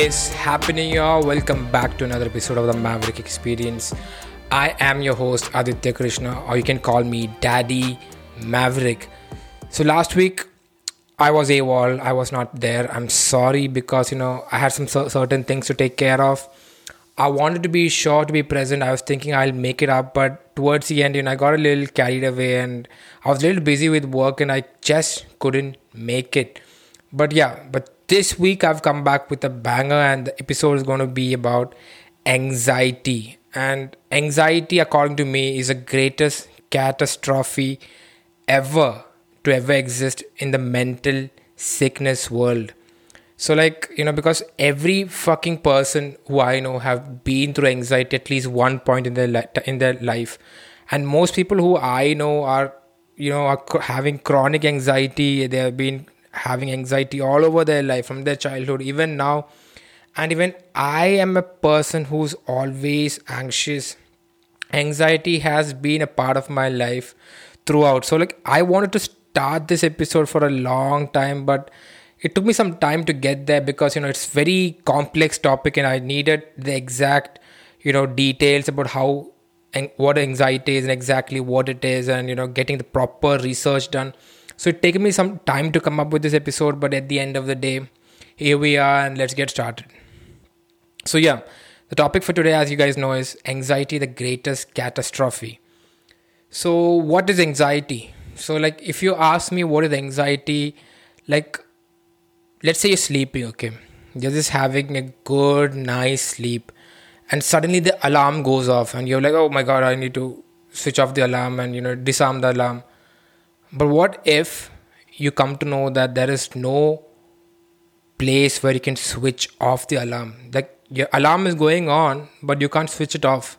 is happening, y'all? Welcome back to another episode of the Maverick Experience. I am your host, Aditya Krishna, or you can call me Daddy Maverick. So, last week I was AWOL, I was not there. I'm sorry because you know I had some certain things to take care of. I wanted to be sure to be present. I was thinking I'll make it up, but towards the end, you know, I got a little carried away and I was a little busy with work and I just couldn't make it. But yeah, but this week I've come back with a banger, and the episode is going to be about anxiety. And anxiety, according to me, is the greatest catastrophe ever to ever exist in the mental sickness world. So, like, you know, because every fucking person who I know have been through anxiety at least one point in their li- in their life, and most people who I know are, you know, are having chronic anxiety. They have been having anxiety all over their life from their childhood, even now. And even I am a person who's always anxious. Anxiety has been a part of my life throughout. So, like, I wanted to start this episode for a long time, but it took me some time to get there because you know it's very complex topic and i needed the exact you know details about how and what anxiety is and exactly what it is and you know getting the proper research done so it taken me some time to come up with this episode, but at the end of the day, here we are and let's get started. So, yeah, the topic for today, as you guys know, is anxiety, the greatest catastrophe. So, what is anxiety? So, like, if you ask me what is anxiety, like, let's say you're sleeping, okay? You're just having a good, nice sleep, and suddenly the alarm goes off, and you're like, oh my god, I need to switch off the alarm and, you know, disarm the alarm but what if you come to know that there is no place where you can switch off the alarm? Like your alarm is going on, but you can't switch it off.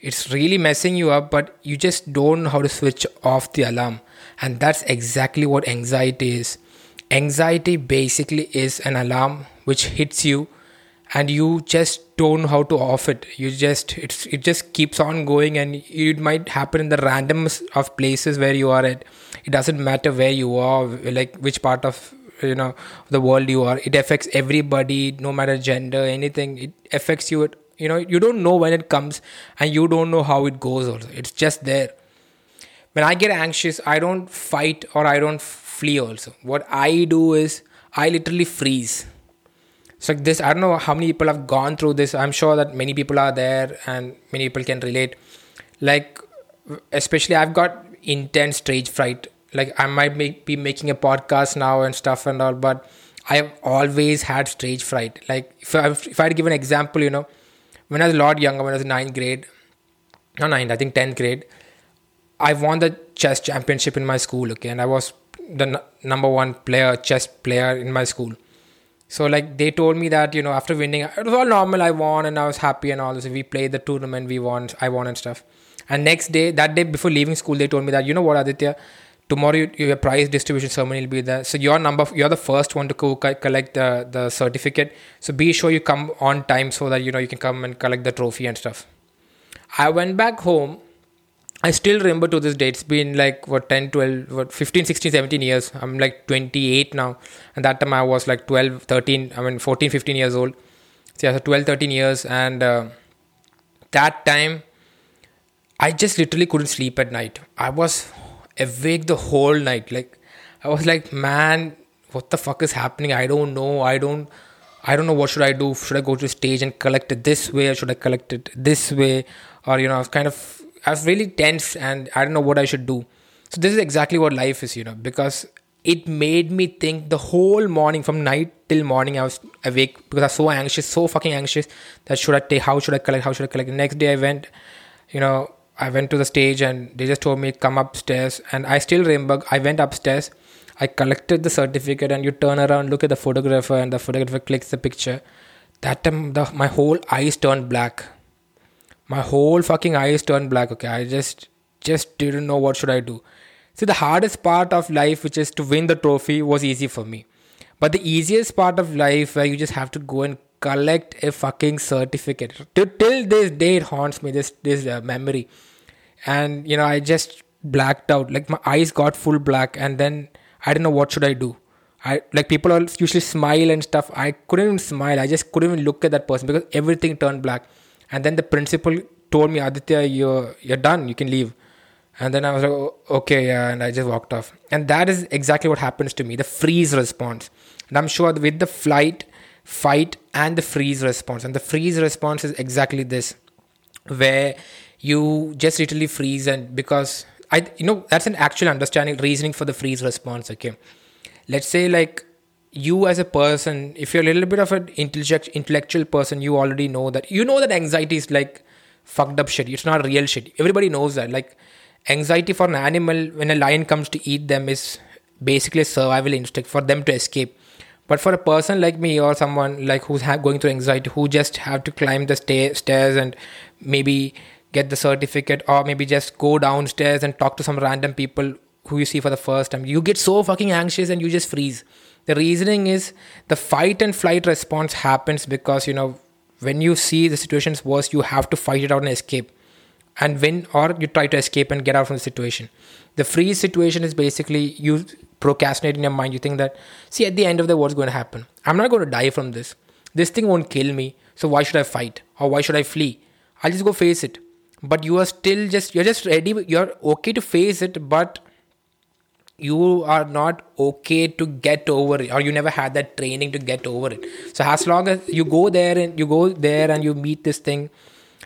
It's really messing you up, but you just don't know how to switch off the alarm. And that's exactly what anxiety is. Anxiety basically is an alarm which hits you and you just don't know how to off it. You just it's it just keeps on going and it might happen in the randomness of places where you are at. It doesn't matter where you are like which part of you know the world you are. It affects everybody no matter gender anything. It affects you you know you don't know when it comes and you don't know how it goes also. It's just there. When i get anxious i don't fight or i don't flee also. What i do is i literally freeze so this i don't know how many people have gone through this. I'm sure that many people are there and many people can relate. Like especially i've got intense stage fright. Like i might make, be making a podcast now and stuff and all but i've always had stage fright. Like if i if i had to give an example you know when i was a lot younger when i was ninth grade not ninth i think 10th grade i won the chess championship in my school okay? And i was the n- number one player chess player in my school so like they told me that you know after winning it was all normal. I won and I was happy and all this. We played the tournament, we won, I won and stuff. And next day, that day before leaving school, they told me that you know what Aditya, tomorrow your prize distribution ceremony will be there. So your number, you're the first one to co- collect the the certificate. So be sure you come on time so that you know you can come and collect the trophy and stuff. I went back home I still remember to this day. It's been like what 10, 12, what 15, 16, 17 years. I'm like 28 now, and that time I was like 12, 13. I mean 14, 15 years old. So yeah, so 12, 13 years, and uh, that time I just literally couldn't sleep at night. I was awake the whole night. Like I was like, man, what the fuck is happening? I don't know. I don't. I don't know what should I do. Should I go to stage and collect it this way, or should I collect it this way? Or you know, I was kind of I was really tense and I don't know what I should do. So this is exactly what life is, you know, because it made me think the whole morning from night till morning I was awake because I was so anxious, so fucking anxious that should I take how should I collect, how should I collect. The next day I went, you know, I went to the stage and they just told me come upstairs and I still remember I went upstairs. I collected the certificate and you turn around, look at the photographer and the photographer clicks the picture. That time the, my whole eyes turned black my whole fucking eyes turned black okay? I just just didn't know what should i do. See the hardest part of life which is to win the trophy was easy for me. But the easiest part of life where you just have to go and collect a fucking certificate. Till, till this day it haunts me this this uh, memory. And you know i just blacked out. Like my eyes got full black and then i didn't know what should i do. I like people all usually smile and stuff. I couldn't even smile. I just couldn't even look at that person because everything turned black. And then the principal told me, Aditya, you're you're done. You can leave. And then I was like, oh, okay, yeah, and I just walked off. And that is exactly what happens to me the freeze response. And I'm sure with the flight, fight, and the freeze response. And the freeze response is exactly this, where you just literally freeze, and because I, you know, that's an actual understanding, reasoning for the freeze response. Okay. Let's say, like, you as a person, if you're a little bit of an intellect, intellectual person, you already know that, you know that anxiety is like fucked up shit. It's not real shit. Everybody knows that. Like, anxiety for an animal when a lion comes to eat them is basically a survival instinct for them to escape but for a person like me or someone like who's ha- going through anxiety who just have to climb the sta- stairs and maybe get the certificate or maybe just go downstairs and talk to some random people who you see for the first time you get so fucking anxious and you just freeze the reasoning is the fight and flight response happens because you know when you see the situation's worse you have to fight it out and escape. And win or you try to escape and get out from the situation. The freeze situation is basically you procrastinate in your mind. You think that see at the end of the what's going to happen? I'm not going to die from this. This thing won't kill me. So why should i fight? Or why should i flee? I'll just go face it. But you are still just you're just ready you're okay to face it but you are not okay to get over it or you never had that training to get over it. So as long as you go there and you go there and you meet this thing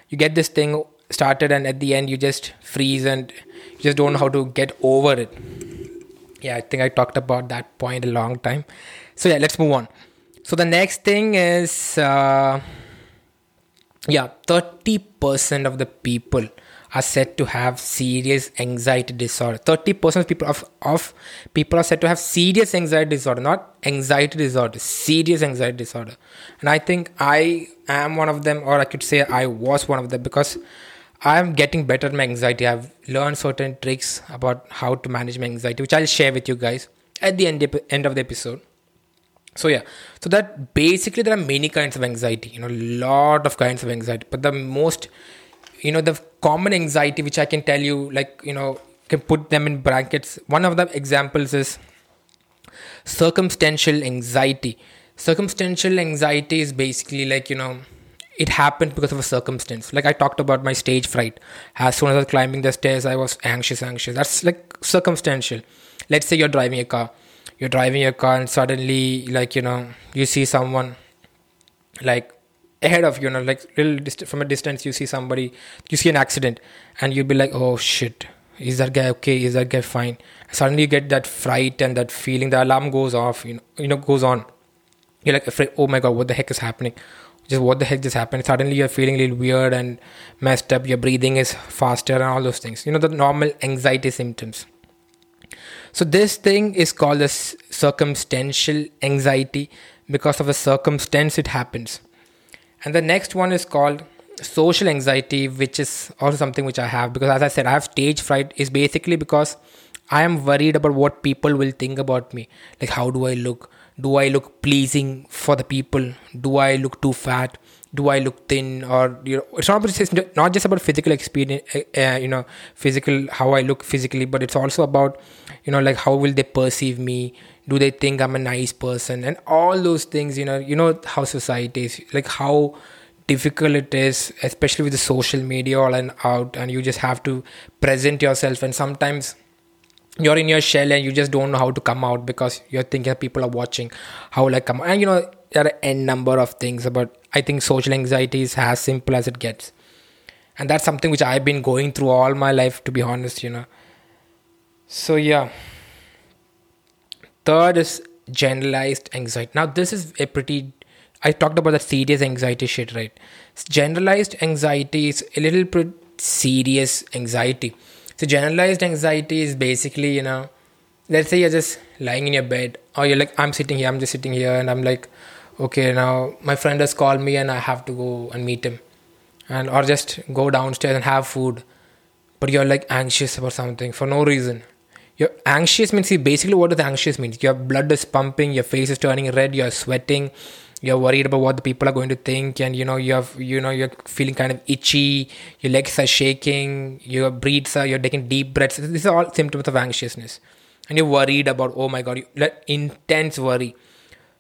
you get this thing started and at the end you just freeze and you just don't know how to get over it. Yeah i think i talked about that point a long time. So yeah let's move on. So the next thing is uh, yeah 30% of the people are said to have serious anxiety disorder 30% of people of, of people are said to have serious anxiety disorder not anxiety disorder serious anxiety disorder and i think i am one of them or i could say i was one of them because I'm getting better at my anxiety. I've learned certain tricks about how to manage my anxiety, which I'll share with you guys at the end, end of the episode. So yeah, so that basically there are many kinds of anxiety, you know, a lot of kinds of anxiety, but the most, you know, the common anxiety which I can tell you, like you know, can put them in brackets. One of the examples is circumstantial anxiety. Circumstantial anxiety is basically like you know it happened because of a circumstance. Like I talked about my stage fright. As soon as I was climbing the stairs, I was anxious, anxious. That's like circumstantial. Let's say you're driving a car. You're driving a car and suddenly, like, you know, you see someone like ahead of you, know, like little dist- from a distance, you see somebody, you see an accident, and you'll be like, oh shit, is that guy okay? Is that guy fine? Suddenly you get that fright and that feeling. The alarm goes off, you know, you know, goes on. You're like afraid. Oh my god, what the heck is happening? just what the heck just happened suddenly you're feeling a little weird and messed up your breathing is faster and all those things you know the normal anxiety symptoms so this thing is called as circumstantial anxiety because of a circumstance it happens and the next one is called social anxiety which is also something which i have. Because as i said i have stage fright is basically because i am worried about what people will think about me. Like how do i look? Do i look pleasing for the people? Do i look too fat? Do i look thin? Or you know it's not just, not just about physical experience uh, you know physical how i look physically but it's also about you know like how will they perceive me do they think i'm a nice person? And all those things you know you know how society is like how difficult it is especially with the social media all and out and you just have to present yourself. And sometimes you're in your shell and you just don't know how to come out because you're thinking people are watching how will i come out. And you know there are n number of things but i think social anxiety is as simple as it gets. And that's something which i've been going through all my life to be honest you know. So yeah third is generalized anxiety now this is a pretty i talked about the serious anxiety shit right generalized anxiety is a little bit serious anxiety so generalized anxiety is basically, you know, let's say you're just lying in your bed or you're like, I'm sitting here, I'm just sitting here and I'm like, okay, now my friend has called me and I have to go and meet him. And or just go downstairs and have food. But you're like anxious about something for no reason. You're anxious means see basically what does anxious means? Your blood is pumping, your face is turning red, you're sweating, you're worried about what the people are going to think and you know you have you know you're feeling kind of itchy your legs are shaking your breaths are you're taking deep breaths. These are all symptoms of anxiousness. And you're worried about oh my god intense worry.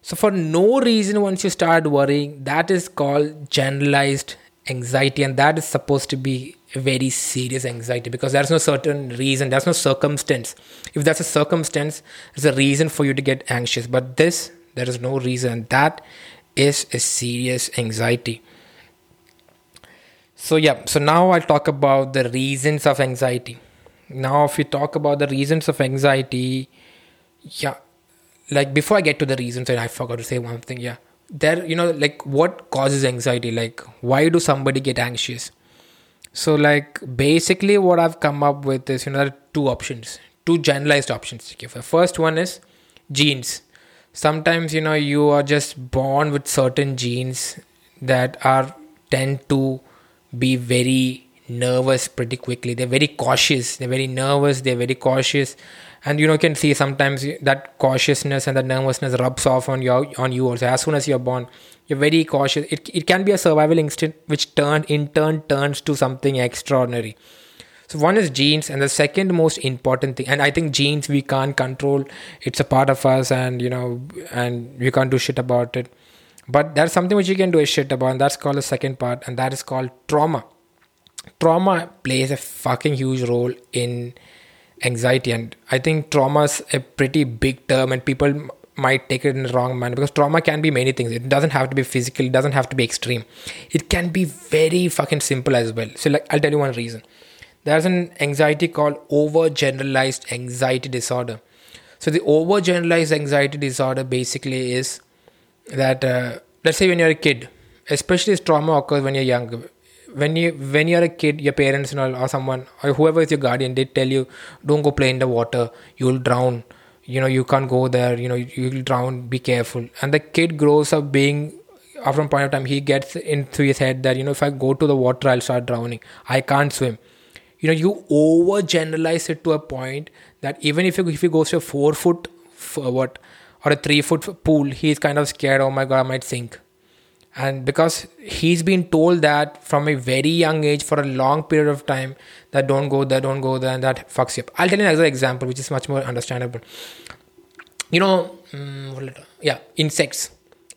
So for no reason once you start worrying that is called generalized anxiety and that is supposed to be very serious anxiety because there's no certain reason there's no circumstance. If that's a circumstance there's a reason for you to get anxious. But this there is no reason. That is a serious anxiety. So yeah. So now i'll talk about the reasons of anxiety. Now if you talk about the reasons of anxiety yeah like before i get to the reasons and i forgot to say one thing yeah. There you know like what causes anxiety? Like why do somebody get anxious so like basically what i've come up with is you know two options two generalized options. Okay the first one is genes. Sometimes you know you are just born with certain genes that are tend to be very nervous pretty quickly. They're very cautious. They're very nervous. They're very cautious. And you know you can see sometimes that cautiousness and that nervousness rubs off on you on you also. As soon as you're born you're very cautious. It, it can be a survival instinct which turn in turn turns to something extraordinary. So one is genes and the second most important thing and i think genes we can't control. It's a part of us and you know and we can't do shit about it. But there's something which you can do a shit about and that's called the second part and that is called trauma. Trauma plays a fucking huge role in anxiety and i think trauma is a pretty big term and people might take it in the wrong manner because trauma can be many things. It doesn't have to be physical it doesn't have to be extreme. It can be very fucking simple as well. So like i'll tell you one reason. There's an anxiety called overgeneralized anxiety disorder. So the overgeneralized anxiety disorder basically is that uh, let's say when you're a kid especially this trauma occurs when you're young when you when you're a kid your parents all, or someone or whoever is your guardian they tell you don't go play in the water. You'll drown you know you can't go there you know you'll drown be careful. And the kid grows up being after a point of time he gets into his head that you know if i go to the water i'll start drowning. I can't swim. You know you overgeneralize it to a point that even if you if he goes to a four foot what or a three foot pool he's kind of scared oh my god i might sink and because he's been told that from a very young age for a long period of time that don't go there don't go there and that fucks you up. I'll tell you another example which is much more understandable. You know um, yeah insects.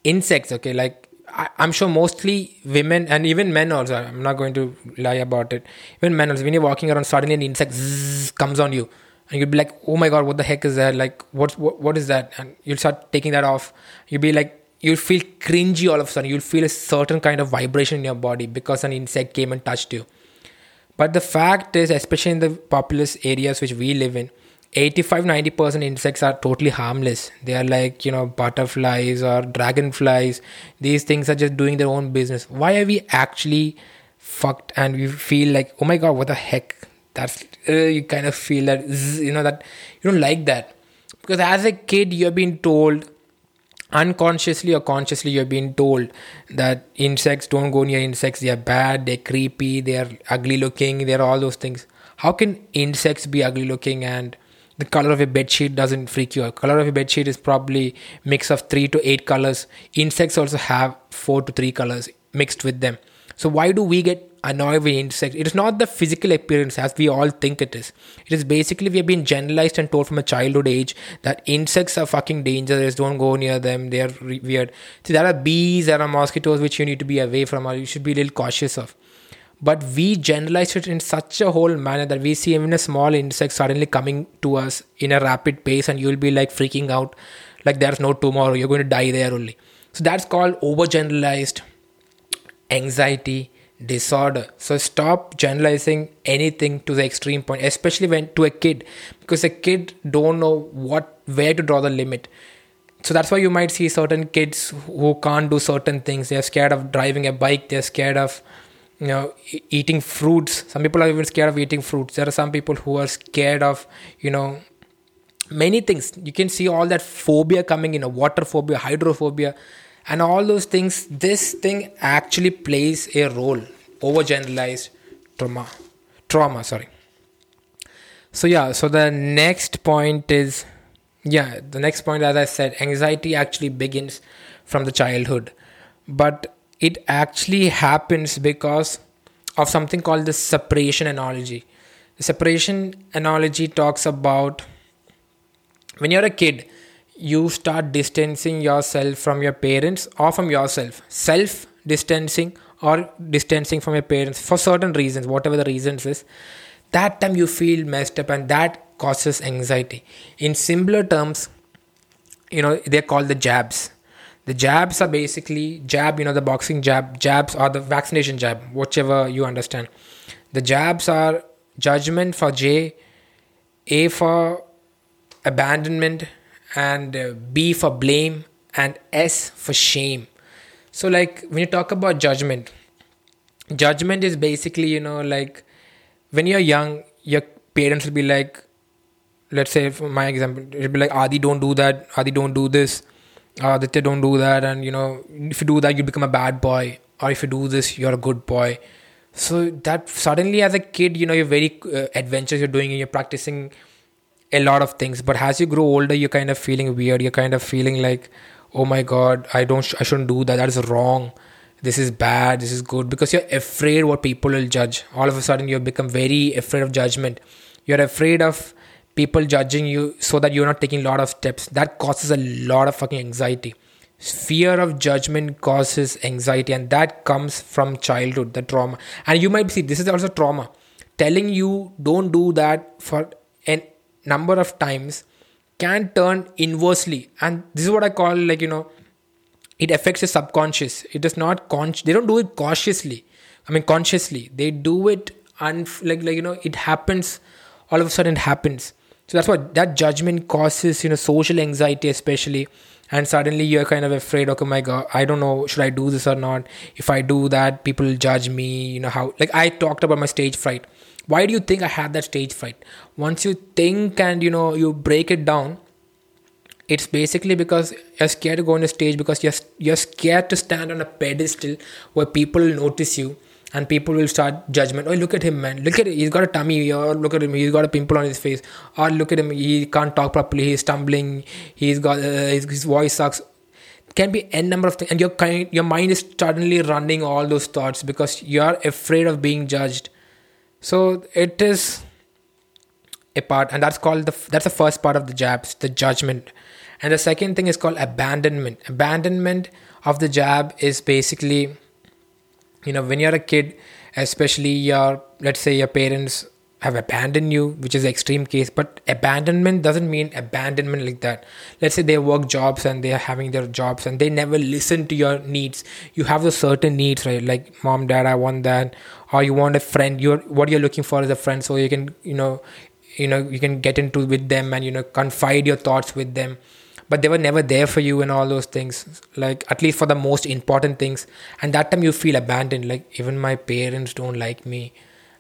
Insects okay like I, am sure mostly women and even men also i'm not going to lie about it. Even men also when you're walking around suddenly an insect zzz, comes on you. And you'll be like oh my god what the heck is that? Like what, what what is that? And you'll start taking that off. You'll be like you'll feel cringy all of a sudden. You'll feel a certain kind of vibration in your body because an insect came and touched you. But the fact is, especially in the populous areas which we live in, 85 90% insects are totally harmless. They are like, you know, butterflies or dragonflies. These things are just doing their own business. Why are we actually fucked and we feel like, oh my god, what the heck? That's, uh, you kind of feel that, you know, that you don't like that. Because as a kid, you're being told unconsciously or consciously you're being told that insects don't go near insects. They're bad they're creepy they're ugly looking they're all those things. How can insects be ugly looking and the color of a bed sheet doesn't freak you out? Color of a bed sheet is probably mix of 3 to 8 colors. Insects also have 4 to 3 colors mixed with them. So why do we get annoyed with insects? It is not the physical appearance as we all think it is. It is basically we have been generalized and told from a childhood age that insects are fucking dangerous. Don't go near them. They are re- weird. See, there are bees, there are mosquitoes which you need to be away from, or you should be a little cautious of. But we generalize it in such a whole manner that we see even a small insect suddenly coming to us in a rapid pace, and you'll be like freaking out, like there's no tomorrow. You're going to die there only. So that's called overgeneralized anxiety disorder. So stop generalizing anything to the extreme point especially when to a kid because a kid don't know what where to draw the limit. So that's why you might see certain kids who can't do certain things. They're scared of driving a bike. They're scared of you know eating fruits. Some people are even scared of eating fruits. There are some people who are scared of you know many things. You can see all that phobia coming in a water phobia hydrophobia and all those things this thing actually plays a role. Overgeneralized trauma. Trauma sorry. So yeah so the next point is yeah the next point as i said anxiety actually begins from the childhood. But it actually happens because of something called the separation analogy. The separation analogy talks about when you're a kid you start distancing yourself from your parents or from yourself. Self distancing or distancing from your parents for certain reasons whatever the reasons is that time you feel messed up and that causes anxiety. In simpler terms you know they're called the jabs. The jabs are basically jab you know the boxing jab jabs or the vaccination jab whichever you understand. The jabs are judgment for j a for abandonment and uh, B for blame and S for shame. So, like when you talk about judgment, judgment is basically, you know, like when you're young, your parents will be like, let's say for my example, it'll be like, Adi, don't do that, Adi, don't do this, Aditya, don't do that, and you know, if you do that, you become a bad boy, or if you do this, you're a good boy. So that suddenly, as a kid, you know, you're very uh, adventurous, you're doing, you're practicing a lot of things. But as you grow older you're kind of feeling weird. You're kind of feeling like oh my god i don't sh- i shouldn't do that. That is wrong. This is bad. This is good. Because you're afraid what people will judge. All of a sudden you become very afraid of judgment. You're afraid of people judging you so that you're not taking a lot of steps. That causes a lot of fucking anxiety. Fear of judgment causes anxiety and that comes from childhood the trauma. And you might see this is also trauma. Telling you don't do that for an number of times can turn inversely. And this is what i call like you know it affects the subconscious. It is not conscious they don't do it cautiously. I mean consciously. They do it and like like you know it happens all of a sudden it happens. So that's what that judgment causes you know social anxiety especially. And suddenly you're kind of afraid okay my god i don't know should i do this or not? If i do that people judge me you know how like i talked about my stage fright why do you think i had that stage fright once you think and you know you break it down it's basically because you're scared to go on a stage because you're you're scared to stand on a pedestal where people notice you and people will start judgment. Oh, look at him, man! Look at it. He's got a tummy. Or look at him. He's got a pimple on his face. Or look at him. He can't talk properly. He's stumbling. He's got uh, his, his voice sucks. Can be n number of things, and your kind, your mind is suddenly running all those thoughts because you are afraid of being judged so it is a part, and that's called the that's the first part of the jabs, the judgment. And the second thing is called abandonment. Abandonment of the jab is basically, you know, when you're a kid, especially your let's say your parents have abandoned you, which is extreme case. But abandonment doesn't mean abandonment like that. Let's say they work jobs and they are having their jobs and they never listen to your needs. You have the certain needs, right? Like mom, dad, I want that, or you want a friend. You're what you're looking for is a friend, so you can, you know, you know, you can get into with them and you know confide your thoughts with them. But they were never there for you and all those things. Like at least for the most important things. And that time you feel abandoned. Like even my parents don't like me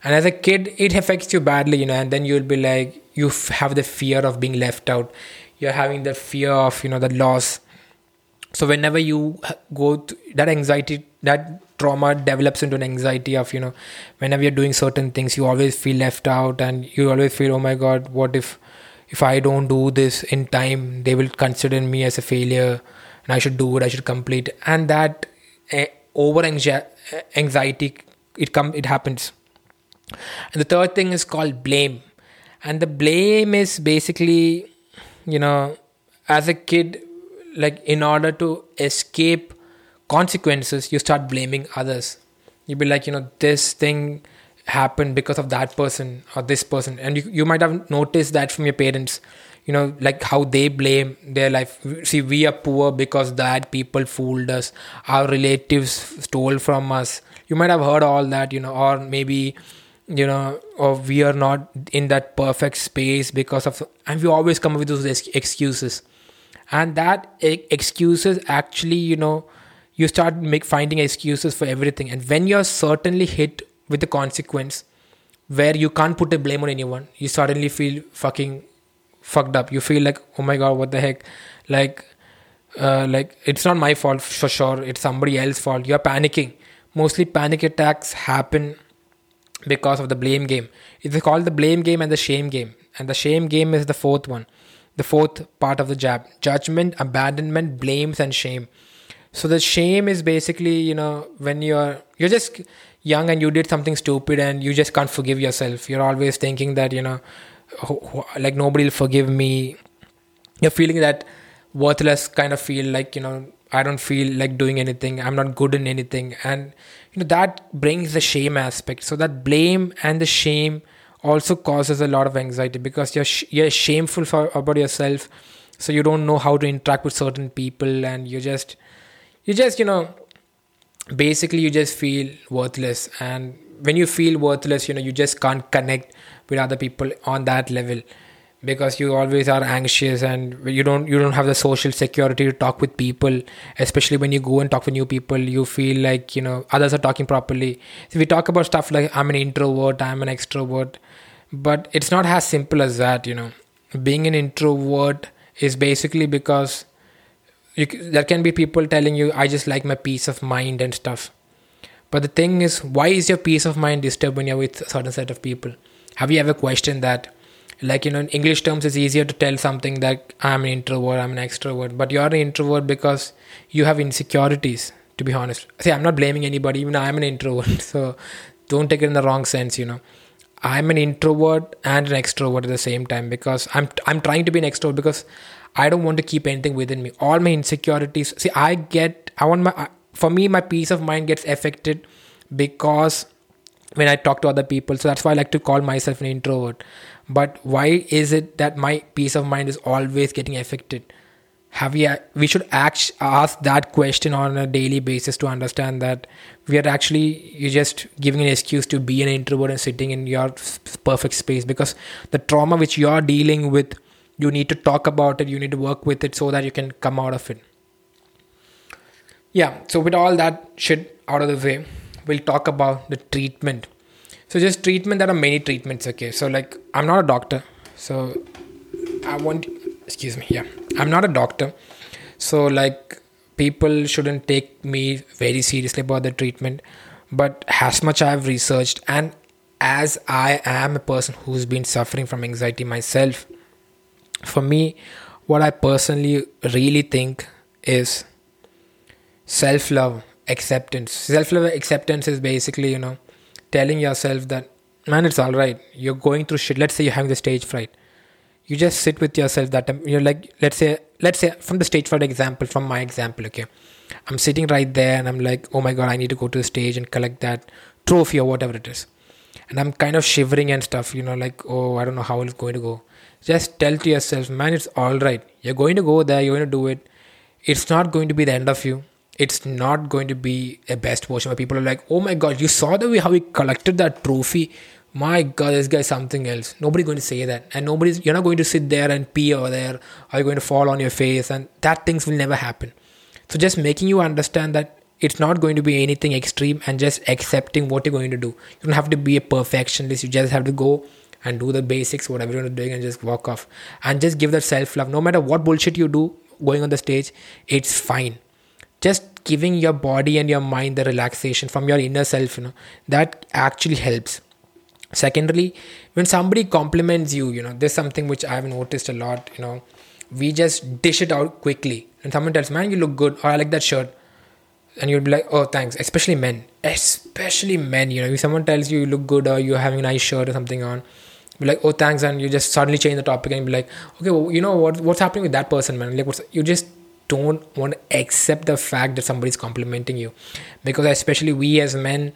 and as a kid it affects you badly you know and then you'll be like you f- have the fear of being left out. You're having the fear of you know the loss. So whenever you go to that anxiety that trauma develops into an anxiety of you know whenever you're doing certain things you always feel left out and you always feel oh my god what if if i don't do this in time they will consider me as a failure and i should do it i should complete. And that uh, over anxiety it come it happens and the third thing is called blame. And the blame is basically, you know, as a kid, like in order to escape consequences, you start blaming others. You'd be like, you know, this thing happened because of that person or this person. And you, you might have noticed that from your parents, you know, like how they blame their life. See, we are poor because that people fooled us, our relatives stole from us. You might have heard all that, you know, or maybe you know or we are not in that perfect space because of and we always come up with those excuses. And that excuses actually you know you start make finding excuses for everything. And when you're certainly hit with the consequence where you can't put a blame on anyone you suddenly feel fucking fucked up. You feel like oh my god what the heck? Like uh, like it's not my fault for sure. It's somebody else's fault. You're panicking. Mostly panic attacks happen because of the blame game. It's called the blame game and the shame game. And the shame game is the fourth one, the fourth part of the jab judgment, abandonment, blames, and shame. So the shame is basically, you know, when you're you're just young and you did something stupid and you just can't forgive yourself. You're always thinking that, you know, like nobody will forgive me. you're feeling that worthless kind of feel like you know i don't feel like doing anything i'm not good in anything and you know that brings the shame aspect. So that blame and the shame also causes a lot of anxiety because you're sh- you're shameful for about yourself. So you don't know how to interact with certain people and you just you just you know basically you just feel worthless. And when you feel worthless you know you just can't connect with other people on that level because you always are anxious and you don't you don't have the social security to talk with people. Especially when you go and talk with new people you feel like you know others are talking properly. So we talk about stuff like i'm an introvert i'm an extrovert but it's not as simple as that you know. Being an introvert is basically because you, there can be people telling you i just like my peace of mind and stuff. But the thing is why is your peace of mind disturbed when you're with a certain set of people? Have you ever questioned that like you know in english terms it's easier to tell something that i'm an introvert i'm an extrovert. But you're an introvert because you have insecurities to be honest. See i'm not blaming anybody even i'm an introvert. So don't take it in the wrong sense you know. I'm an introvert and an extrovert at the same time because i'm i'm trying to be an extrovert because i don't want to keep anything within me. All my insecurities see i get i want my for me my peace of mind gets affected because when I talk to other people. So that's why I like to call myself an introvert. But why is it that my peace of mind is always getting affected? Have we? We should act, ask that question on a daily basis to understand that we are actually you're just giving an excuse to be an introvert and sitting in your perfect space because the trauma which you're dealing with, you need to talk about it. You need to work with it so that you can come out of it. Yeah. So with all that shit out of the way, we'll talk about the treatment. So just treatment. There are many treatments. Okay. So like I'm not a doctor. So I want. Excuse me. Yeah. I'm not a doctor. So like people shouldn't take me very seriously about the treatment. But as much I've researched and as I am a person who's been suffering from anxiety myself, for me, what I personally really think is self love acceptance self-love acceptance is basically you know telling yourself that man it's all right you're going through shit. Let's say you're having the stage fright. You just sit with yourself that um, you're like let's say let's say from the stage fright example from my example okay? I'm sitting right there and i'm like oh my god i need to go to the stage and collect that trophy or whatever it is. And i'm kind of shivering and stuff you know like oh i don't know how it's going to go. Just tell to yourself man it's all right you're going to go there. You're going to do it. It's not going to be the end of you it's not going to be a best version where people are like, oh my god, you saw the way how he collected that trophy. My god, this guy's something else. Nobody's going to say that. And nobody's you're not going to sit there and pee over there, Are you're going to fall on your face, and that things will never happen. So just making you understand that it's not going to be anything extreme and just accepting what you're going to do. You don't have to be a perfectionist, you just have to go and do the basics, what everyone doing, and just walk off. And just give that self love. No matter what bullshit you do going on the stage, it's fine just giving your body and your mind the relaxation from your inner self you know that actually helps. Secondly when somebody compliments you you know there's something which i've noticed a lot you know we just dish it out quickly. And someone tells man you look good or i like that shirt and you'll be like oh thanks especially men. Especially men you know if someone tells you you look good or you're having a nice shirt or something on be like oh thanks and you just suddenly change the topic and be like okay well you know what what's happening with that person man? Like what's you just don't want to accept the fact that somebody's complimenting you. Because especially we as men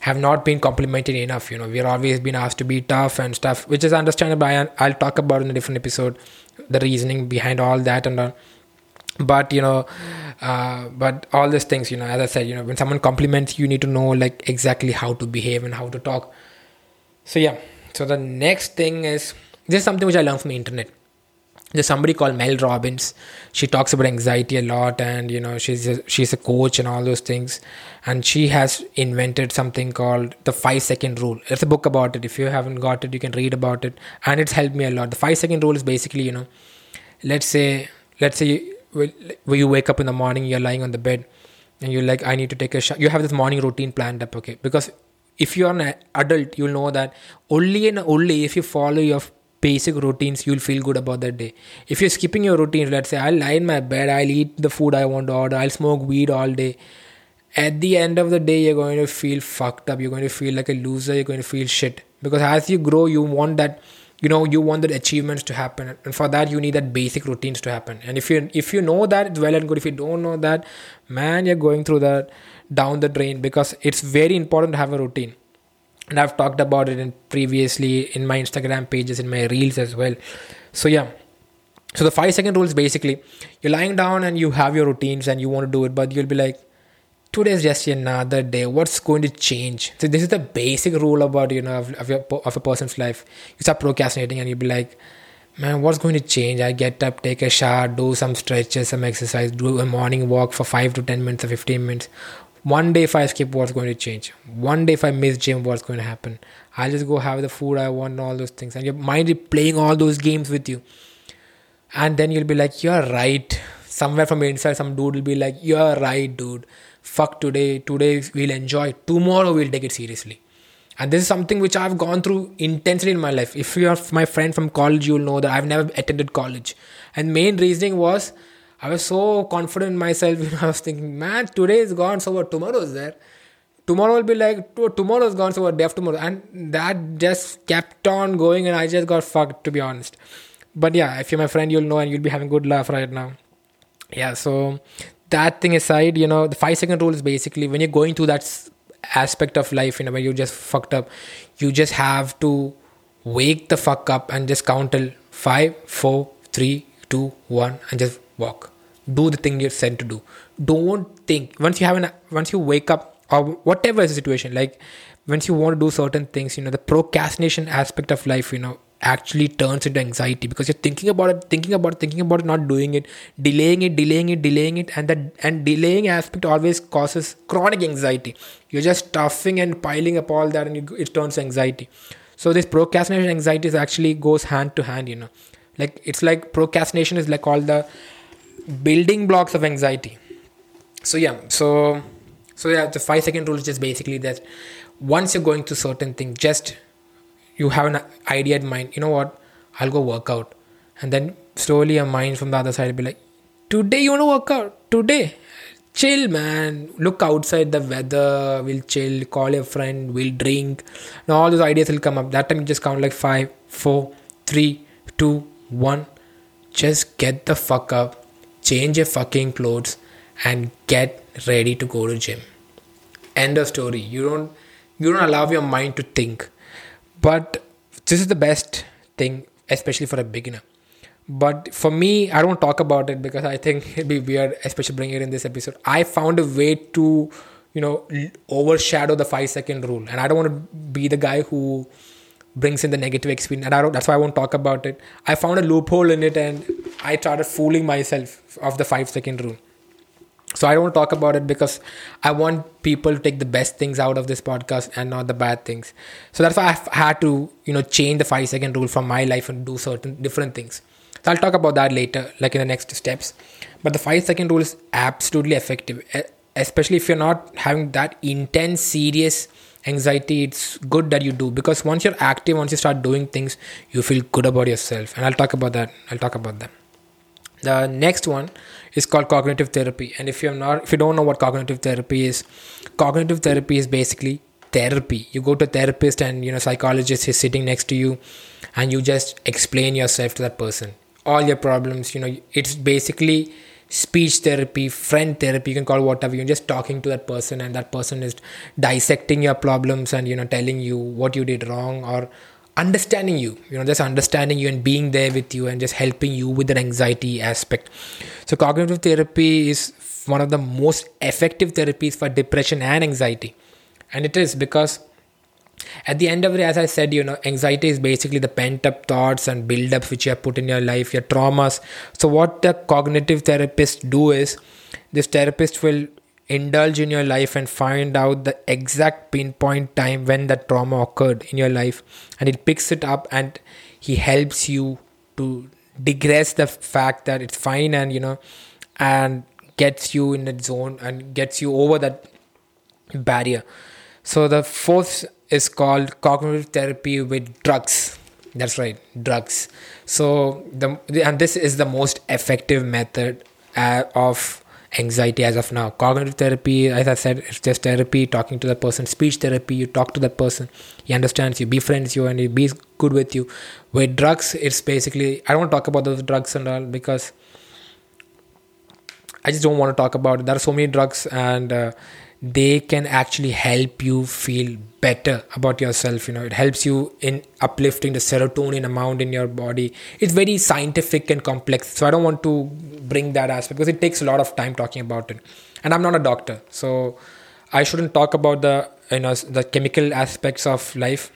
have not been complimented enough you know. We're always been asked to be tough and stuff which is understandable. I'll talk about in a different episode the reasoning behind all that and but you know uh, but all these things you know as i said you know when someone compliments you, you need to know like exactly how to behave and how to talk. So yeah. So the next thing is this is something which i learned from the internet there's somebody called Mel Robbins. She talks about anxiety a lot, and you know she's a, she's a coach and all those things. And she has invented something called the five second rule. It's a book about it. If you haven't got it, you can read about it, and it's helped me a lot. The five second rule is basically, you know, let's say let's say you, you wake up in the morning, you're lying on the bed, and you're like, I need to take a shower. You have this morning routine planned up, okay? Because if you're an adult, you'll know that only and only if you follow your basic routines you'll feel good about that day. If you're skipping your routines let's say i'll lie in my bed i'll eat the food i want to order i'll smoke weed all day at the end of the day you're going to feel fucked up. You're going to feel like a loser. You're going to feel shit. Because as you grow you want that you know you want the achievements to happen. And for that you need that basic routines to happen. And if you if you know that it's well and good. If you don't know that man you're going through that down the drain. Because it's very important to have a routine and i've talked about it in previously in my instagram pages in my reels as well. So yeah. So the five second rule is basically you're lying down and you have your routines and you want to do it but you'll be like today is just another day. What's going to change? So this is the basic rule about you know of, of, your, of a person's life. You start procrastinating and you'll be like man what's going to change? I get up take a shower do some stretches some exercise do a morning walk for 5 to 10 minutes or 15 minutes one day if i skip what's going to change? One day if i miss gym what's going to happen? I'll just go have the food i want and all those things. And your mind is playing all those games with you. And then you'll be like you're right. Somewhere from inside some dude will be like you're right dude. Fuck today. Today we'll enjoy. Tomorrow we'll take it seriously. And this is something which i've gone through intensely in my life. If you're my friend from college you'll know that i've never attended college. And main reasoning was i was so confident in myself you know i was thinking man today is gone so what tomorrow is there. Tomorrow will be like tomorrow is gone so what day after tomorrow. And that just kept on going and i just got fucked to be honest. But yeah if you're my friend you'll know and you'll be having good laugh right now. Yeah so that thing aside you know the five second rule is basically when you're going through that aspect of life you know where you just fucked up you just have to wake the fuck up and just count till five four three two one and just walk. Do the thing you're sent to do. Don't think once you have an once you wake up or whatever is the situation like once you want to do certain things you know the procrastination aspect of life you know actually turns into anxiety because you're thinking about it thinking about it, thinking about it, not doing it delaying it delaying it delaying it and that and delaying aspect always causes chronic anxiety. You're just stuffing and piling up all that and you, it turns anxiety. So this procrastination anxiety actually goes hand to hand you know. Like it's like procrastination is like all the building blocks of anxiety. So yeah so so yeah the five second rule is just basically that once you're going through certain things just you have an idea in mind you know what i'll go work out. And then slowly your mind from the other side will be like today you want to work out? Today? Chill man. Look outside the weather. We'll chill. Call your friend. We'll drink. Now all those ideas will come up. That time you just count like five four three two one. Just get the fuck up change your fucking clothes and get ready to go to gym end of story you don't you don't allow your mind to think but this is the best thing, especially for a beginner. But for me, I don't talk about it because I think it'd be weird, especially bringing it in this episode. I found a way to, you know, overshadow the five second rule, and I don't want to be the guy who brings in the negative experience and I don't, that's why I won't talk about it. I found a loophole in it and I started fooling myself of the five second rule. So i don't talk about it because i want people to take the best things out of this podcast and not the bad things. So that's why i've had to you know change the five second rule from my life and do certain different things. So i'll talk about that later like in the next steps. But the five second rule is absolutely effective especially if you're not having that intense serious anxiety. It's good that you do because once you're active once you start doing things you feel good about yourself. And i'll talk about that i'll talk about that the next one is called cognitive therapy. And if you're not, if you don't know what cognitive therapy is, cognitive therapy is basically therapy. You go to therapist and you know psychologist is sitting next to you, and you just explain yourself to that person, all your problems. You know, it's basically speech therapy, friend therapy. You can call whatever. You're just talking to that person, and that person is dissecting your problems and you know telling you what you did wrong or understanding you you know just understanding you and being there with you and just helping you with the anxiety aspect. So cognitive therapy is one of the most effective therapies for depression and anxiety. And it is because at the end of day as i said you know anxiety is basically the pent up thoughts and build ups which you have put in your life your traumas. So what the cognitive therapist do is this therapist will indulge in your life and find out the exact pinpoint time when that trauma occurred in your life. And it picks it up and he helps you to digress the fact that it's fine and you know and gets you in the zone and gets you over that barrier. So the fourth is called cognitive therapy with drugs. That's right drugs. So the and this is the most effective method uh, of anxiety as of now. Cognitive therapy, as I said, it's just therapy, talking to the person. Speech therapy, you talk to that person, he understands you, befriends you, and he be good with you. With drugs, it's basically, I don't want to talk about those drugs and all because I just don't want to talk about it. There are so many drugs, and uh, they can actually help you feel better about yourself you know. It helps you in uplifting the serotonin amount in your body. It's very scientific and complex so i don't want to bring that aspect because it takes a lot of time talking about it. And i'm not a doctor so i shouldn't talk about the you know the chemical aspects of life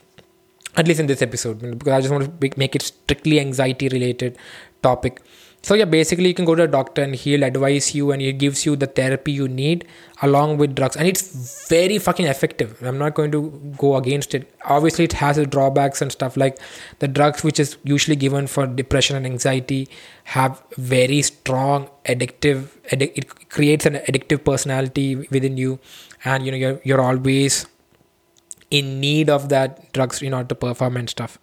at least in this episode because i just want to make it strictly anxiety related topic so yeah, basically you can go to a doctor and he'll advise you and he gives you the therapy you need along with drugs and it's very fucking effective. I'm not going to go against it. Obviously it has its drawbacks and stuff like the drugs which is usually given for depression and anxiety have very strong addictive addic- it creates an addictive personality within you and you know you're you're always in need of that drugs in order to perform and stuff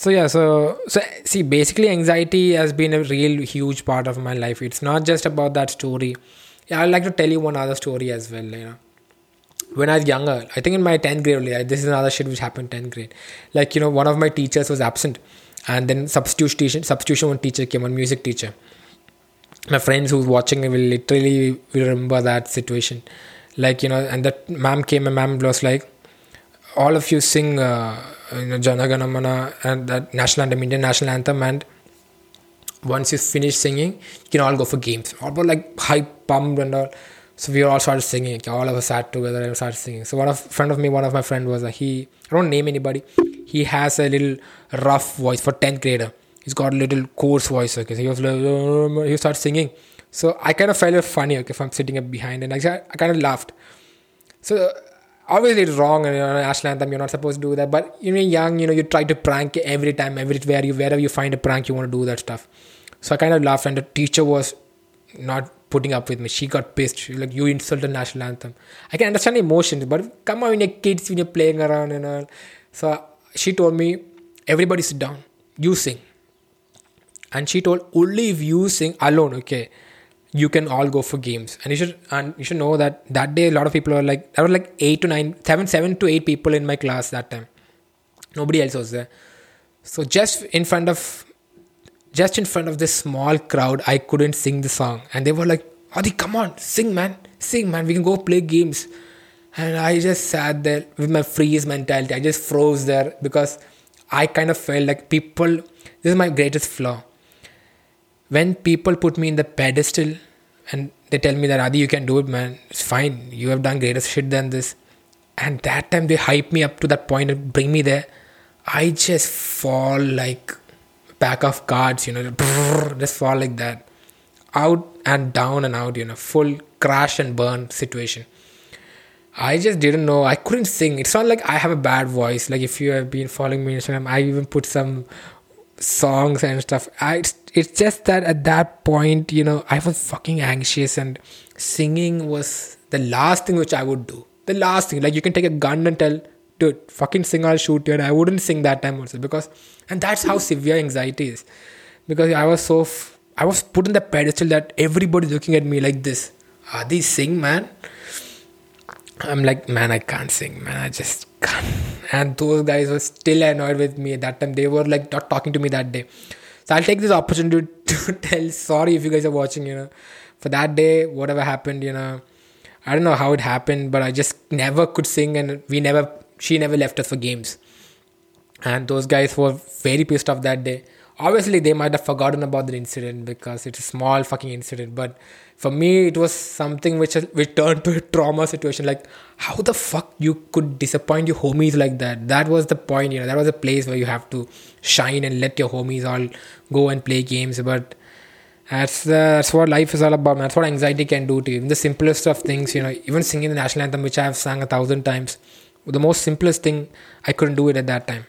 so yeah so so see basically anxiety has been a real huge part of my life. It's not just about that story. Yeah i'd like to tell you one other story as well you know. When i was younger i think in my 10th grade only this is another shit which happened 10th grade. Like you know one of my teachers was absent and then substitution substitution one teacher came one music teacher. My friends who's watching will literally will remember that situation. Like you know and that ma'am came and ma'am was like all of you sing uh, you know, Jana Gana Mana and that national anthem, Indian national anthem, and once you finish singing, you can all go for games. All about like hype, pumped and all. So we all started singing. All of us sat together and started singing. So one of friend of me, one of my friend was uh, he. I don't name anybody. He has a little rough voice for tenth grader. He's got a little coarse voice. Okay, so he was like, he started singing. So I kind of felt funny. Okay, if I'm sitting up behind, and I, I kind of laughed. So obviously it's wrong and you know, national anthem you're not supposed to do that. But you know young you know you try to prank every time everywhere you wherever you find a prank you want to do that stuff. So i kind of laughed and the teacher was not putting up with me. She got pissed. She like you insulted the national anthem. I can understand emotions but come on when you're kids when you're playing around and all. So she told me everybody sit down. You sing. And she told only if you sing alone okay you can all go for games. And you should and you should know that that day a lot of people were like there were like eight to nine seven seven to eight people in my class that time. Nobody else was there. So just in front of just in front of this small crowd i couldn't sing the song. And they were like adi come on sing man. Sing man. We can go play games. And i just sat there with my freeze mentality. I just froze there because i kind of felt like people this is my greatest flaw when people put me in the pedestal and they tell me that Adi, you can do it, man. It's fine. You have done greater shit than this. And that time they hype me up to that point and bring me there. I just fall like pack of cards, you know, just fall like that. Out and down and out, you know, full crash and burn situation. I just didn't know. I couldn't sing. It's not like I have a bad voice. Like if you have been following me on Instagram, I even put some songs and stuff. I it's, just that at that point, you know, I was fucking anxious and singing was the last thing which I would do. The last thing, like you can take a gun and tell, dude, fucking sing, I'll shoot you. And I wouldn't sing that time also because, and that's how severe anxiety is. Because I was so, f- I was put in the pedestal that everybody's looking at me like this. Are they sing, man? I'm like, man, I can't sing, man. I just can't. And those guys were still annoyed with me at that time. They were like not talking to me that day. So I'll take this opportunity to tell sorry if you guys are watching, you know, for that day, whatever happened, you know. I don't know how it happened, but I just never could sing and we never, she never left us for games. And those guys were very pissed off that day. Obviously, they might have forgotten about the incident because it's a small fucking incident, but for me it was something which which turned to a trauma situation like how the fuck you could disappoint your homies like that? That was the point you know that was a place where you have to shine and let your homies all go and play games but that's uh, that's what life is all about that's what anxiety can do to you. Even the simplest of things you know even singing the national anthem which i have sung a thousand times the most simplest thing i couldn't do it at that time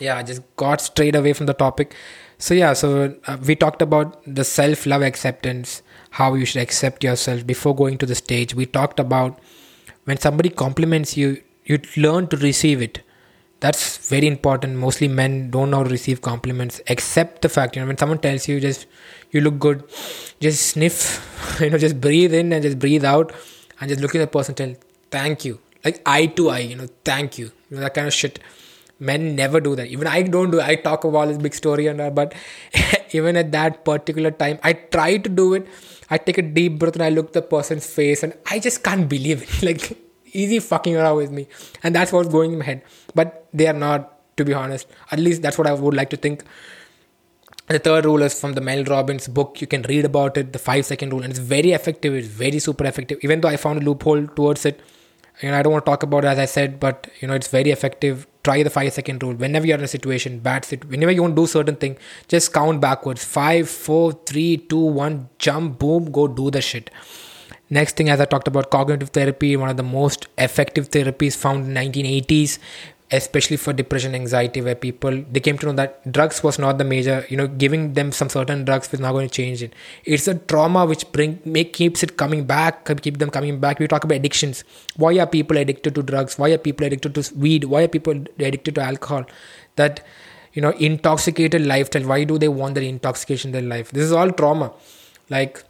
yeah i just got straight away from the topic so yeah so uh, we talked about the self love acceptance how you should accept yourself before going to the stage. We talked about when somebody compliments you, you learn to receive it. That's very important. Mostly men don't know to receive compliments. Accept the fact, you know, when someone tells you just you look good, just sniff you know just breathe in and just breathe out and just look at the person tell thank you like eye to eye you know thank you you know that kind of shit men never do that. Even i don't do i talk about this big story and that but even at that particular time i try to do it. I take a deep breath and i look the person's face and i just can't believe it. Like easy fucking around with me. And that's what's going in my head. But they are not to be honest. At least that's what i would like to think. The third rule is from the Mel Robbins book. You can read about it, the five second rule, and it's very effective. It's very super effective. Even though I found a loophole towards it, you know, I don't want to talk about it as I said, but you know, it's very effective. Try the five second rule. Whenever you're in a situation, bad sit, whenever you want to do certain thing, just count backwards. Five, four, three, two, one, jump, boom, go do the shit. Next thing, as I talked about, cognitive therapy, one of the most effective therapies found in 1980s, especially for depression anxiety where people they came to know that drugs was not the major you know giving them some certain drugs was not going to change it. It's a trauma which bring make keeps it coming back keep them coming back. We talk about addictions. Why are people addicted to drugs? Why are people addicted to weed? Why are people addicted to alcohol? That you know intoxicated lifestyle. Why do they want that intoxication in their life? This is all trauma. Like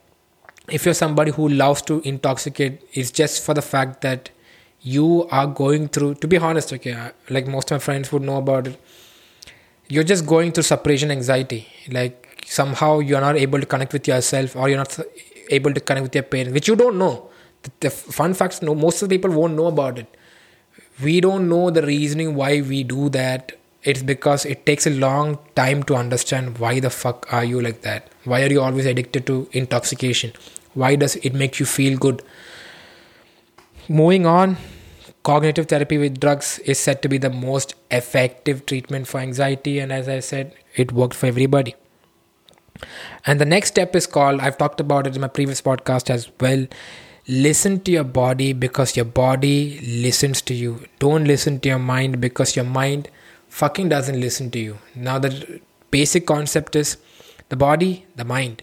if you're somebody who loves to intoxicate it's just for the fact that you are going through to be honest okay like most of my friends would know about it you're just going through separation anxiety. Like somehow you're not able to connect with yourself or you're not able to connect with your parents which you don't know. The, the fun facts no most of the people won't know about it. We don't know the reasoning why we do that. It's because it takes a long time to understand why the fuck are you like that? Why are you always addicted to intoxication? Why does it make you feel good? Moving on cognitive therapy with drugs is said to be the most effective treatment for anxiety and as i said it worked for everybody. And the next step is called i've talked about it in my previous podcast as well listen to your body because your body listens to you. Don't listen to your mind because your mind fucking doesn't listen to you. Now the basic concept is the body the mind.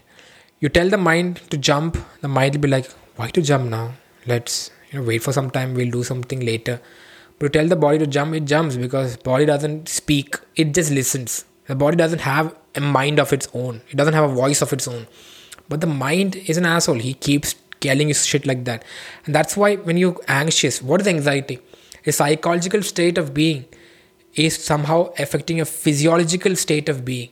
You tell the mind to jump the mind will be like why to jump now? Let's you know wait for some time we'll do something later. But you tell the body to jump it jumps because body doesn't speak it just listens. The body doesn't have a mind of its own. It doesn't have a voice of its own. But the mind is an asshole. He keeps telling you shit like that. And that's why when you're anxious what is anxiety? A psychological state of being is somehow affecting a physiological state of being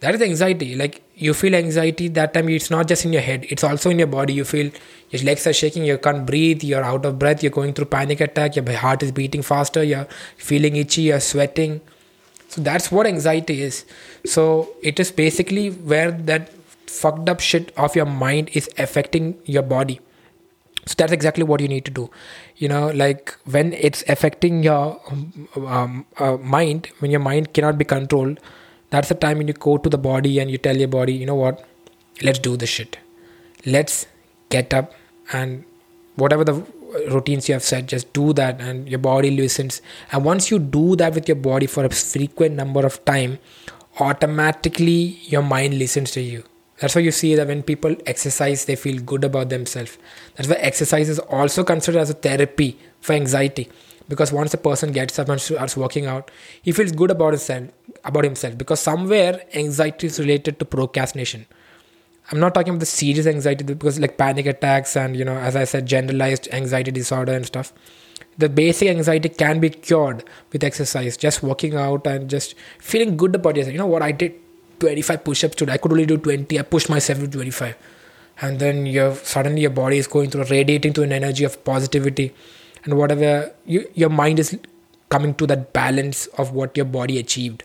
that is anxiety. Like you feel anxiety that time it's not just in your head it's also in your body. You feel your legs are shaking you can't breathe you're out of breath you're going through panic attack your heart is beating faster you're feeling itchy you're sweating. So that's what anxiety is. So it is basically where that fucked up shit of your mind is affecting your body. So that's exactly what you need to do. You know like when it's affecting your um, uh, mind when your mind cannot be controlled that's the time when you go to the body and you tell your body you know what? Let's do this shit. Let's get up and whatever the routines you have set just do that and your body listens. And once you do that with your body for a frequent number of time automatically your mind listens to you. That's why you see that when people exercise they feel good about themselves. That's why exercise is also considered as a therapy for anxiety because once a person gets up and starts working out he feels good about himself about himself. Because somewhere anxiety is related to procrastination. I'm not talking about the serious anxiety because like panic attacks and you know as i said generalized anxiety disorder and stuff. The basic anxiety can be cured with exercise. Just working out and just feeling good about yourself. You know what? I did 25 push-ups today. I could only do 20 i pushed myself to 25 and then you suddenly your body is going through radiating to an energy of positivity and whatever you, your mind is coming to that balance of what your body achieved.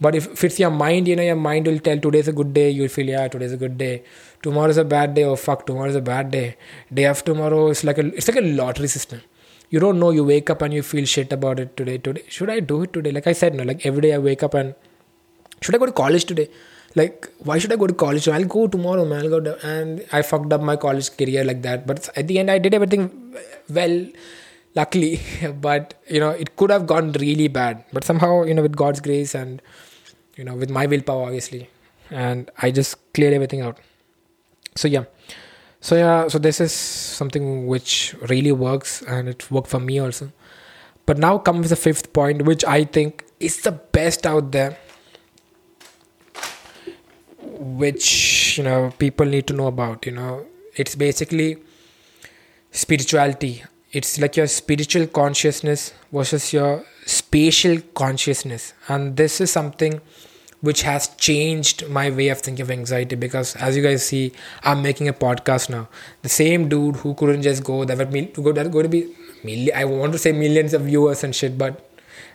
But if, if it's your mind you know your mind will tell today's a good day you'll feel yeah today's a good day. Tomorrow's a bad day oh fuck tomorrow's a bad day. Day after tomorrow it's like a it's like a lottery system. You don't know you wake up and you feel shit about it today. Today should i do it today? Like i said no like every day i wake up and should i go to college today? Like why should i go to college? I'll go tomorrow man. I'll go and i fucked up my college career like that. But at the end i did everything well luckily but you know it could have gone really bad. But somehow you know with god's grace and you know with my willpower obviously. And i just cleared everything out. So yeah. So yeah so this is something which really works and it worked for me also. But now comes the fifth point which i think is the best out there which you know people need to know about you know. It's basically spirituality it's like your spiritual consciousness versus your spatial consciousness. And this is something which has changed my way of thinking of anxiety because as you guys see i'm making a podcast now. The same dude who couldn't just go there go there going to be million i want to say millions of viewers and shit but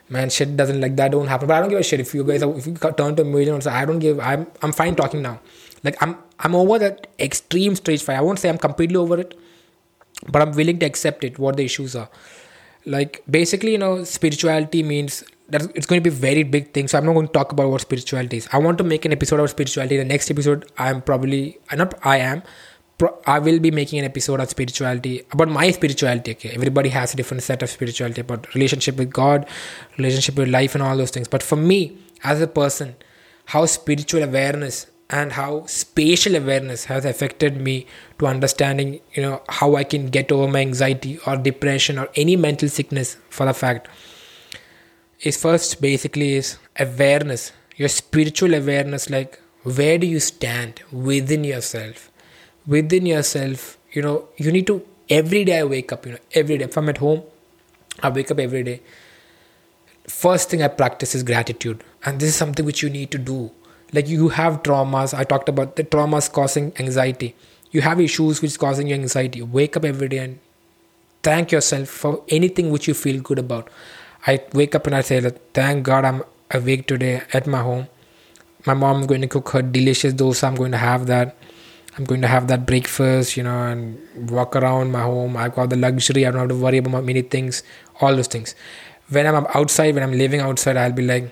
man shit doesn't like that don't happen. But i don't give a shit if you guys if you turn to a million i don't give i'm i'm fine talking now. Like i'm i'm over that extreme stage five. I won't say i'm completely over it but i'm willing to accept it what the issues are like basically you know spirituality means that it's going to be very big thing so i'm not going to talk about what spirituality is i want to make an episode of spirituality the next episode i'm probably not i am I will be making an episode on spirituality about my spirituality. Okay, everybody has a different set of spirituality about relationship with God, relationship with life, and all those things. But for me, as a person, how spiritual awareness and how spatial awareness has affected me to understanding, you know, how I can get over my anxiety or depression or any mental sickness. For the fact. Is first basically is awareness, your spiritual awareness, like where do you stand within yourself? Within yourself you know you need to every day i wake up you know every day. If i'm at home i wake up every day. First thing i practice is gratitude. And this is something which you need to do like you have traumas. I talked about the traumas causing anxiety. You have issues which is causing you anxiety. Wake up every day and thank yourself for anything which you feel good about. I wake up and i say that thank god i'm awake today at my home. My mom's going to cook her delicious dosa. I'm going to have that. I'm going to have that breakfast, you know, and walk around my home. I've got the luxury. I don't have to worry about many things, all those things. When I'm outside, when I'm living outside, I'll be like,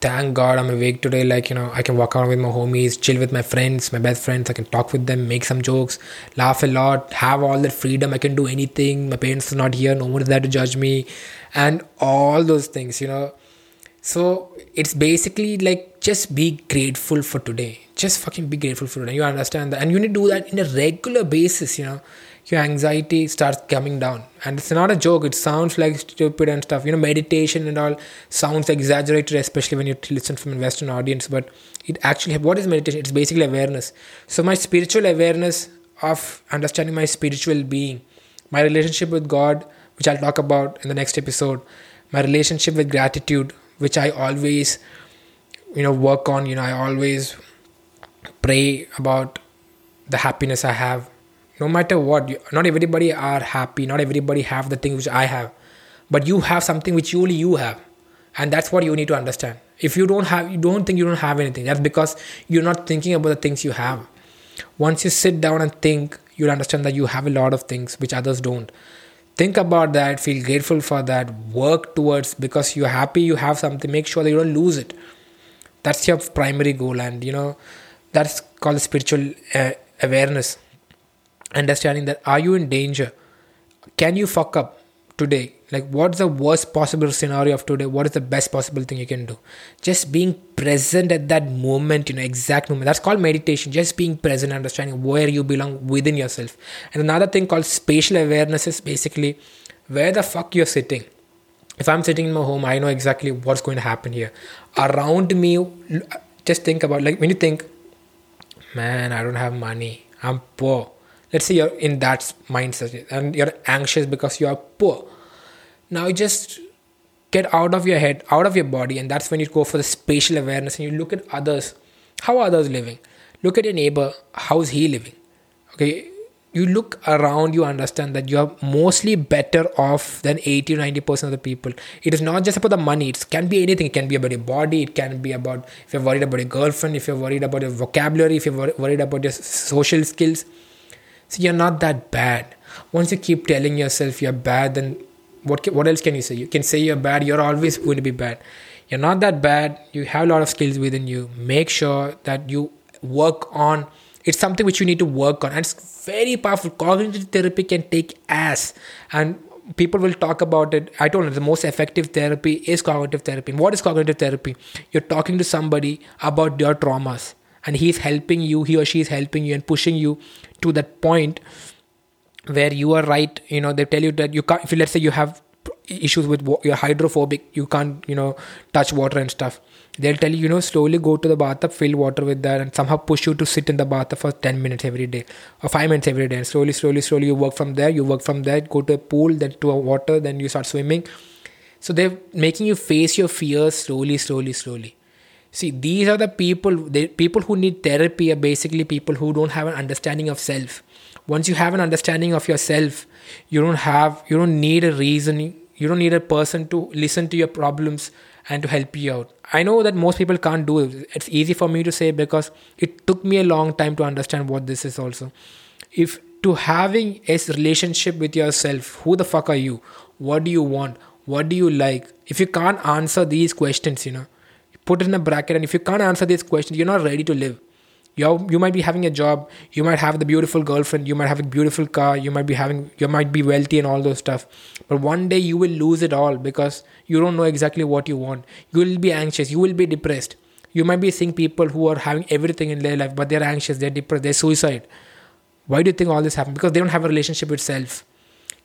thank God I'm awake today. Like, you know, I can walk around with my homies, chill with my friends, my best friends. I can talk with them, make some jokes, laugh a lot, have all that freedom. I can do anything. My parents are not here. No one is there to judge me. And all those things, you know. So it's basically like just be grateful for today just fucking be grateful for and you understand that and you need to do that in a regular basis you know your anxiety starts coming down. And it's not a joke. It sounds like stupid and stuff. You know meditation and all sounds exaggerated especially when you listen from a western audience but it actually what is meditation? It's basically awareness. So my spiritual awareness of understanding my spiritual being my relationship with god which i'll talk about in the next episode my relationship with gratitude which i always you know work on. You know i always pray about the happiness I have. No matter what, not everybody are happy. Not everybody have the things which I have, but you have something which only you have, and that's what you need to understand. If you don't have, you don't think you don't have anything. That's because you're not thinking about the things you have. Once you sit down and think, you'll understand that you have a lot of things which others don't. Think about that. Feel grateful for that. Work towards because you're happy. You have something. Make sure that you don't lose it. That's your primary goal, and you know that's called spiritual uh, awareness understanding that are you in danger? Can you fuck up today? Like what's the worst possible scenario of today? What is the best possible thing you can do? Just being present at that moment you know exact moment. That's called meditation. Just being present understanding where you belong within yourself. And another thing called spatial awareness is basically where the fuck you're sitting. If i'm sitting in my home i know exactly what's going to happen here. Around me just think about like when you think man, I don't have money. I'm poor. Let's say you're in that mindset and you're anxious because you are poor. Now you just get out of your head, out of your body, and that's when you go for the spatial awareness and you look at others. How are others living? Look at your neighbor. How's he living? Okay, you look around, you understand that you are mostly better off than 80 or 90% of the people. It is not just about the money, it can be anything. It can be about your body, it can be about if you're worried about your girlfriend, if you're worried about your vocabulary, if you're worried about your social skills. So you're not that bad. Once you keep telling yourself you're bad, then what, what else can you say? You can say you're bad, you're always going to be bad. You're not that bad, you have a lot of skills within you. Make sure that you work on it's something which you need to work on and it's very powerful cognitive therapy can take ass and people will talk about it i told you the most effective therapy is cognitive therapy and what is cognitive therapy you're talking to somebody about your traumas and he's helping you he or she is helping you and pushing you to that point where you are right. You know they tell you that you can't if you, let's say you have issues with you're hydrophobic you can't you know touch water and stuff. They'll tell you you know slowly go to the bathtub fill water with that and somehow push you to sit in the bathtub for 10 minutes every day or 5 minutes every day. And slowly slowly slowly you work from there you work from there go to a pool then to a water then you start swimming. So they're making you face your fears slowly slowly slowly see these are the people they people who need therapy are basically people who don't have an understanding of self. Once you have an understanding of yourself you don't have you don't need a reason you don't need a person to listen to your problems and to help you out. I know that most people can't do it. It's easy for me to say because it took me a long time to understand what this is also. If to having a relationship with yourself who the fuck are you? What do you want? What do you like? If you can't answer these questions you know put it in a bracket and if you can't answer these questions you're not ready to live. You you might be having a job you might have the beautiful girlfriend you might have a beautiful car you might be having you might be wealthy and all those stuff. But one day you will lose it all because you don't know exactly what you want. You will be anxious you will be depressed. You might be seeing people who are having everything in their life but they're anxious they're depressed they're suicide. Why do you think all this happened? Because they don't have a relationship with self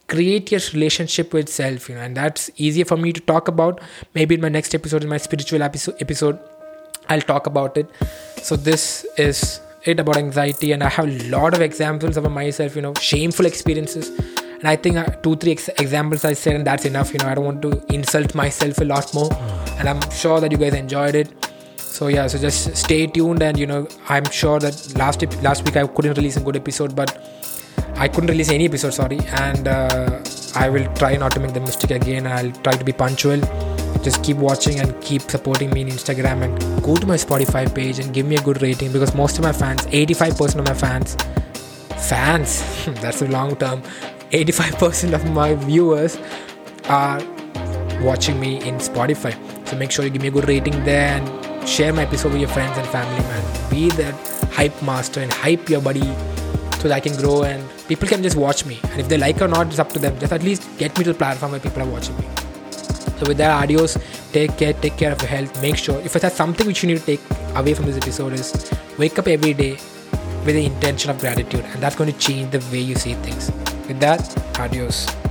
create your relationship with self you know and that's easier for me to talk about maybe in my next episode in my spiritual episode episode I'll talk about it. So this is it about anxiety, and I have a lot of examples of myself. You know, shameful experiences, and I think uh, two, three ex- examples I said, and that's enough. You know, I don't want to insult myself a lot more, and I'm sure that you guys enjoyed it. So yeah, so just stay tuned, and you know, I'm sure that last last week I couldn't release a good episode, but I couldn't release any episode, sorry, and uh, I will try not to make the mistake again. I'll try to be punctual just keep watching and keep supporting me in Instagram and go to my Spotify page and give me a good rating because most of my fans, 85% of my fans, fans, that's a long term, 85% of my viewers are watching me in Spotify. So make sure you give me a good rating there and share my episode with your friends and family, man. Be that hype master and hype your buddy so that I can grow and people can just watch me. And if they like or not, it's up to them. Just at least get me to the platform where people are watching me. So with that, adios. Take care. Take care of your health. Make sure if there's something which you need to take away from this episode is wake up every day with the intention of gratitude, and that's going to change the way you see things. With that, adios.